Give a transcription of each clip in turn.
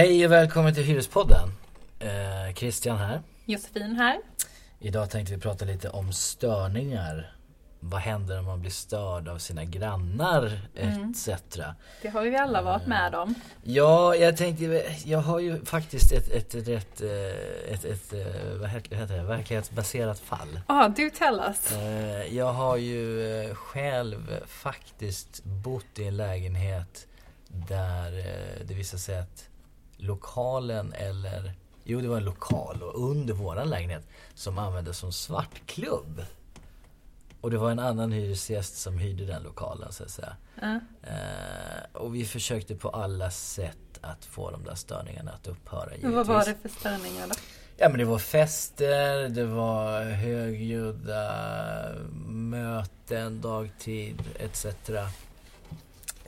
Hej och välkommen till Hyrespodden. Eh, Christian här. Josefin här. Idag tänkte vi prata lite om störningar. Vad händer om man blir störd av sina grannar etc. Det har vi alla varit med om. Ja, jag tänkte, jag har ju faktiskt ett, ett, ett, ett, eh, ett, ett, eh, vad heter det, verklighetsbaserat fall. Ja, du tell us. Eh, Jag har ju eh, själv faktiskt bott i en lägenhet där eh, det visade sig att lokalen eller Jo det var en lokal och under våran lägenhet som användes som svartklubb. Och det var en annan hyresgäst som hyrde den lokalen så att säga. Ja. Eh, och vi försökte på alla sätt att få de där störningarna att upphöra Men vad var givetvis. det för störningar då? Ja men det var fester, det var högljudda möten dagtid etc.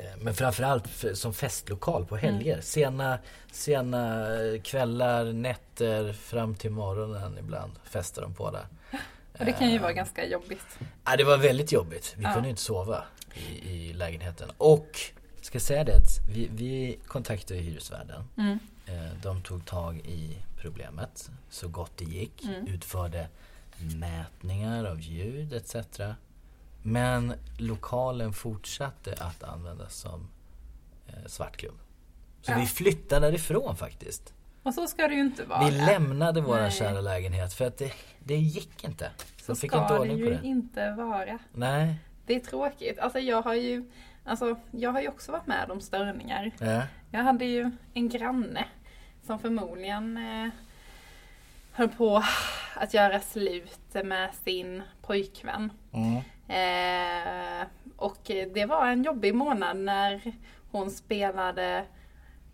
Eh, Men framförallt för- som festlokal på helger. Sena, sena kvällar, nätter fram till morgonen ibland festar de på där. Och det kan ju vara ganska jobbigt. Ja, det var väldigt jobbigt. Vi Ja. kunde inte sova i, i lägenheten. Och, ska säga det, vi, vi kontaktade hyresvärden. Mm. Eh, De tog tag i problemet så gott det gick. Mm. Utförde mätningar av ljud etc. Men lokalen fortsatte att användas som eh, svartklubb. Så Ja. vi flyttade därifrån faktiskt. Och så ska det ju inte vara. Vi lämnade vår Nej. kära lägenhet för att det, det gick inte. Så fick ska inte det ju det. inte vara. Nej. Det är tråkigt. Alltså jag har ju Alltså jag har ju också varit med om störningar. Ja. Jag hade ju en granne som förmodligen eh, höll på att göra slut med sin pojkvän. Mm. Eh, och det var en jobbig månad när hon spelade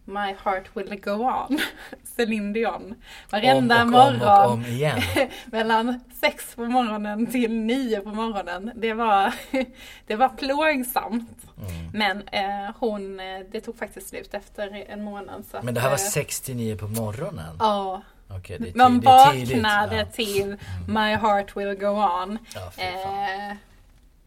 My Heart Will Go On, Celine Dion. Varenda om och om morgon och om igen. mellan sex på morgonen till nio på morgonen. Det var, det var plågsamt. Mm. Men eh, hon, eh, det tog faktiskt slut efter en månad. Så Men det här var att, eh, 69 på morgonen? Ja, är man vaknade Ja. till My Heart Will Go On. Ja,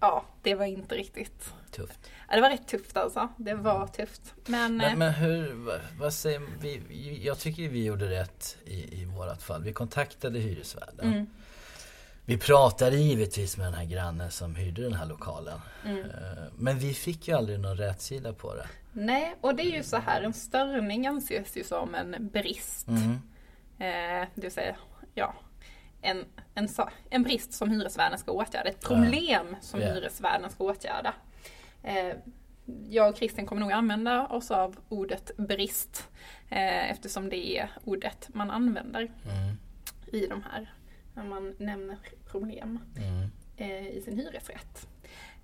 ja, det var inte riktigt Tufft. Ja, det var rätt tufft alltså. Det var tufft. Men, Men, eh, men hur, vad, vad säger vi? Jag tycker vi gjorde rätt i, i vårat fall. Vi kontaktade hyresvärden. mm, Vi pratade givetvis med den här grannen som hyrde den här lokalen. mm. Eh, Men vi fick ju aldrig någon rätsida på det. Nej, och det är ju så här, en störning anses ju som en brist. Mm. Eh, vill säga, ja, en, en, en brist som hyresvärden ska åtgärda. Ett problem som Ja. hyresvärden ska åtgärda. Eh, jag och Christian kommer nog använda oss av ordet brist. Eh, eftersom det är ordet man använder Mm. i de här, när man nämner problem. Mm. eh, i sin hyresrätt.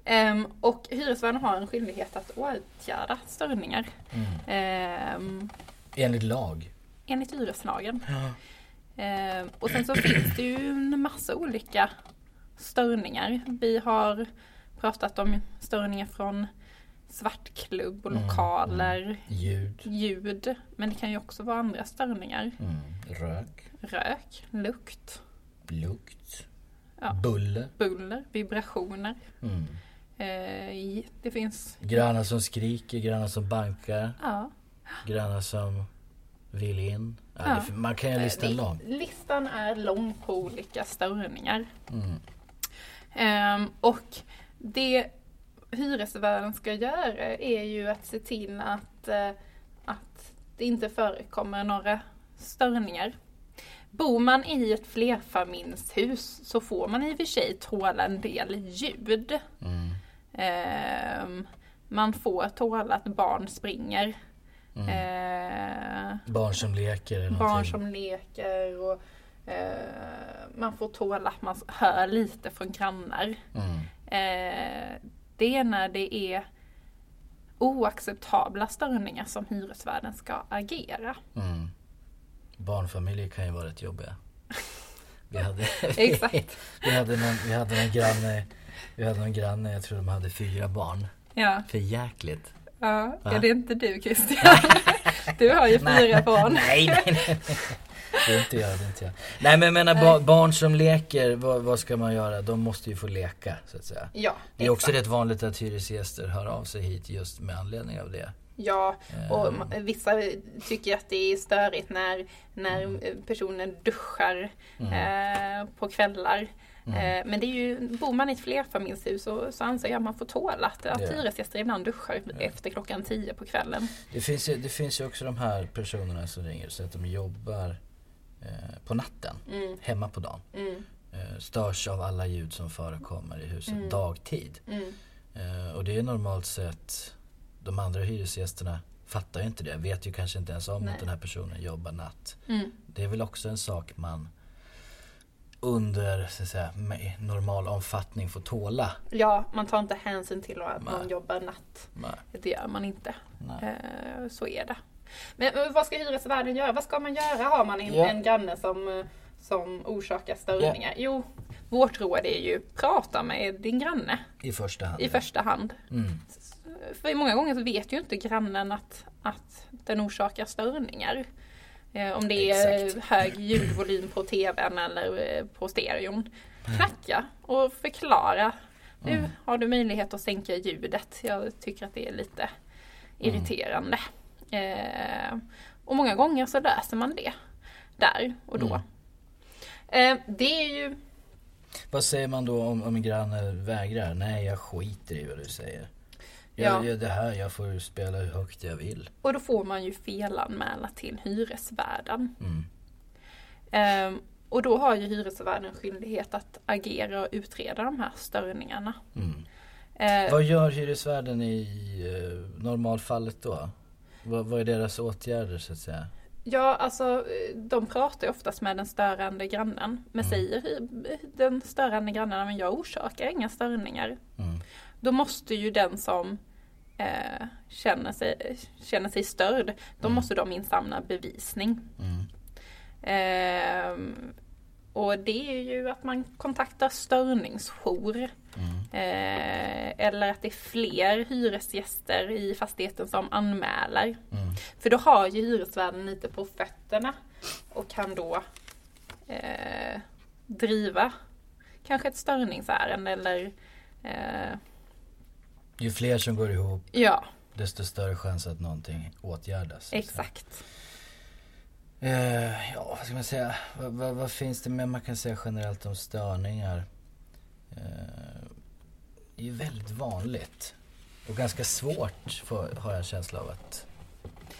Ehm, och hyresvärden har en skyldighet att åtgärda störningar Mm. ehm, Enligt lag. enligt hyreslagen. Ja. Ehm, och sen så finns det ju en massa olika störningar. Vi har pratat om störningar från svartklubb och Mm, lokaler, Ljud. ljud. Men det kan ju också vara andra störningar. Mm. Rök. Rök, lukt, Lukt. Ja. Buller. buller, vibrationer. Mm. Eh, det finns, Grannar som skriker, grannar som bankar, ja, grannar som vill in. Ja, Ja. det, man kan ju listan Det- lång. Listan är lång på olika störningar. Mm. Ehm, och det hyresvärden ska göra är ju att se till att, eh, att det inte förekommer några störningar. Bor man i ett flerfamiljshus så får man i och för sig tåla en del ljud. Mm. Ehm, man får tåla att barn springer. Mm. Ehm, Barn som leker barn som leker och eh, man får tåla att man hör lite från grannar. Mm. Eh, det är när det är oacceptabla störningar som hyresvärden ska agera. Mm. Barnfamiljer kan ju vara rätt jobbiga. Vi hade, Exakt. vi hade, någon, vi hade någon granne, vi hade någon granne, jag tror de hade fyra barn. Ja, För jäkligt. Ja. Va? är det inte du Christian? Du har ju fyra barn. Nej, nej, nej. Det är inte jag, det är inte jag. Nej men jag menar ba- barn som leker, vad, vad ska man göra? De måste ju få leka så att säga. Ja, Det är också rätt vanligt att hyresgäster hör av sig hit just med anledning av det. Ja, och Ehm. ma- vissa tycker att det är störigt när, när Mm. personen duschar eh, på kvällar. Mm. Eh, men det är ju, bor man i ett flerfamiljshus så, så anser jag att man får tåla att, att Ja. hyresgäster ibland duschar efter klockan tio på kvällen. Det finns, ju, det finns ju också de här personerna som ringer så att de jobbar eh, på natten, Mm, hemma på dagen. mm, Eh, störs av alla ljud som förekommer i huset Mm. dagtid. mm, Eh, och det är normalt sett, de andra hyresgästerna fattar ju inte det, vet ju kanske inte ens om Nej. att den här personen jobbar natt. mm. Det är väl också en sak man under så att säga, normal omfattning får tåla. Ja, man tar inte hänsyn till att Nej. någon jobbar natt. Nej. Det gör man inte. Eh, så är det. Men vad ska hyresvärden göra? Vad ska man göra? Har man en, Ja. en granne som, eh, som orsakar störningar? Jo, vårt råd är ju prata med din granne I första hand. i första hand. Mm. För många gånger så vet ju inte grannen att, att den orsakar störningar. Eh, om det är Exakt. hög ljudvolym på tvn eller eh, på stereon. Knacka och förklara. Nu Mm. har du möjlighet att sänka ljudet. Jag tycker att det är lite irriterande. Eh, och många gånger så löser man det där och då. Eh, det är ju Vad säger man då om, om en granne vägrar? Nej, jag skiter i vad du säger. Jag Ja. gör det här, jag får spela hur högt jag vill. Och då får man ju felanmäla till hyresvärden. Mm. Ehm, och då har ju hyresvärden skyldighet att agera och utreda de här störningarna. Mm. Eh, Vad gör hyresvärden i eh, normalfallet då? Vad, vad är deras åtgärder så att säga? ja, alltså de pratar ju oftast med den störande grannen. Men Mm. säger den störande grannen att jag orsakar inga störningar. Mm. Då måste ju den som eh, känner, sig, känner sig störd, då Mm. måste de insamla bevisning. Ehm, och det är ju att man kontaktar störningsjour. Mm. Eh, eller att det är fler hyresgäster i fastigheten som anmäler. Mm. För då har ju hyresvärden lite på fötterna och kan då eh, driva kanske ett störningsärende eller eh, Ju fler som går ihop ja, desto större chans att någonting åtgärdas. exakt. Eh, ja, vad ska man säga? Vad, vad, vad finns det mer man kan säga generellt om störningar? Eh, det är ju väldigt vanligt. Och ganska svårt för, har jag en känsla av att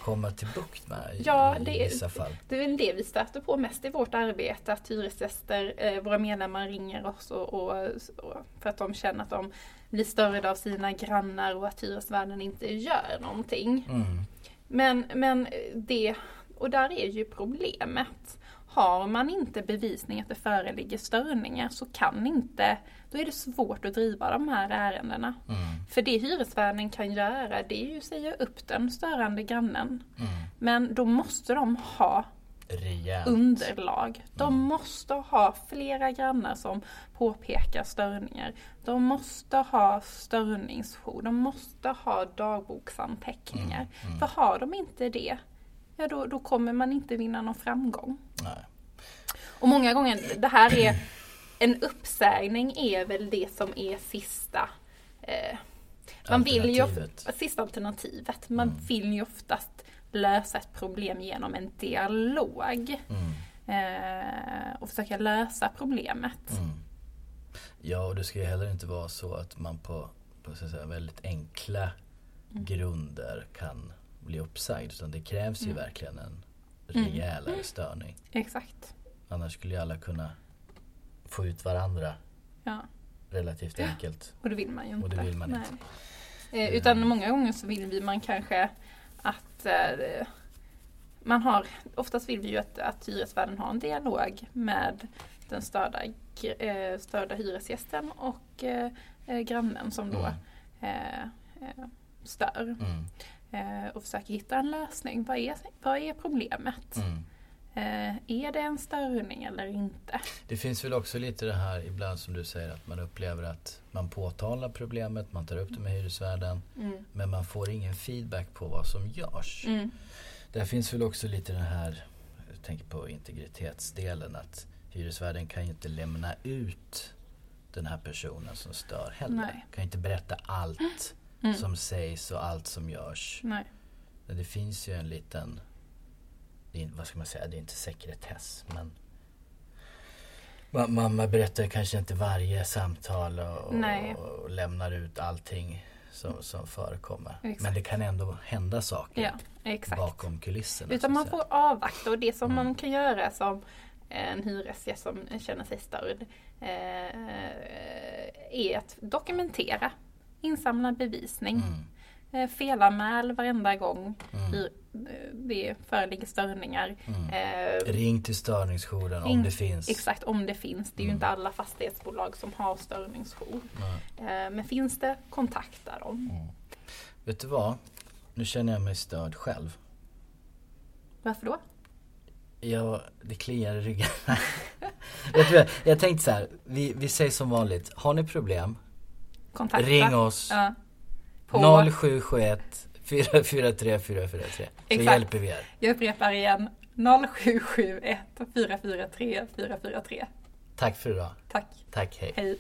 komma till bukt med i, Ja, i det är- vissa fall. Det är väl det vi stöter på mest i vårt arbete, att hyresgäster, eh, våra medlemmar ringer oss och, och, och för att de känner att de blir störda av sina grannar och att hyresvärden inte gör någonting. Mm. Men, men det, och där är ju problemet. Har man inte bevisning att det föreligger störningar så kan inte, då är det svårt att driva de här ärendena. Mm. För det hyresvärden kan göra det är ju att säga upp den störande grannen. Mm. Men då måste de ha Rejält. underlag. De Mm. måste ha flera grannar som påpekar störningar. De måste ha störningsjour. De måste ha dagboksanteckningar. Mm, mm. För har de inte det, ja då, då kommer man inte vinna någon framgång. Nej. Och många gånger, det här är en uppsägning är väl det som är sista eh, man vill ju, sista alternativet. Man Mm. vill ju oftast lösa ett problem genom en dialog. Mm. Eh, och försöka lösa problemet. Mm. Ja, och det ska ju heller inte vara så att man på, på så att säga, väldigt enkla Mm. grunder kan bli uppsagd. Utan det krävs ju Mm. verkligen en Mm. rejälare störning. Exakt. Annars skulle ju alla kunna få ut varandra Ja. relativt enkelt. Och det vill man ju inte. Och det vill man Nej. inte. Eh, utan många gånger så vill vi man kanske att eh, man har, oftast vill vi ju att, att hyresvärden har en dialog med den störda, eh, störda hyresgästen och eh, eh, grannen som då Mm. eh, stör. Mm. Eh, och försöker hitta en lösning. Vad är, vad är problemet? Mm. Eh, är det en störning eller inte? Det finns väl också lite det här ibland som du säger att man upplever att man påtalar problemet, man tar upp det med hyresvärden Mm. men man får ingen feedback på vad som görs. Mm. Där finns väl också lite den här, jag tänker på integritetsdelen att hyresvärden kan ju inte lämna ut den här personen som stör heller. Nej. Kan inte berätta allt Mm. som sägs och allt som görs. Nej. Det finns ju en liten, vad ska man säga, det är inte sekretess men man berättar kanske inte varje samtal och, och lämnar ut allting som, som förekommer. Exakt. Men det kan ändå hända saker Ja, bakom kulisserna. Utan man får avvakta och det som Mm. man kan göra som en hyresgäst som känner sig störd eh, är att dokumentera, insamla bevisning, Mm, eh, felanmäl varenda gång mm, eh, det föreligger störningar. mm. Eh, Ring till störningsjouren om det finns. Exakt, om det finns. Det är ju Mm. inte alla fastighetsbolag som har störningsjour. Eh, Men finns det, kontakta dem. Mm. Vet du vad? Nu känner jag mig störd själv. Varför då? Jag, det kliar i ryggen. Vad? Jag tänkte så här, vi, vi säger som vanligt. Har ni problem? Kontakta. Ring oss. Ja. På, 0771 443 443. Så Exakt. hjälper vi er. Jag upprepar igen. 0771 443 443. Tack för idag. Tack. Tack, hej. Hej.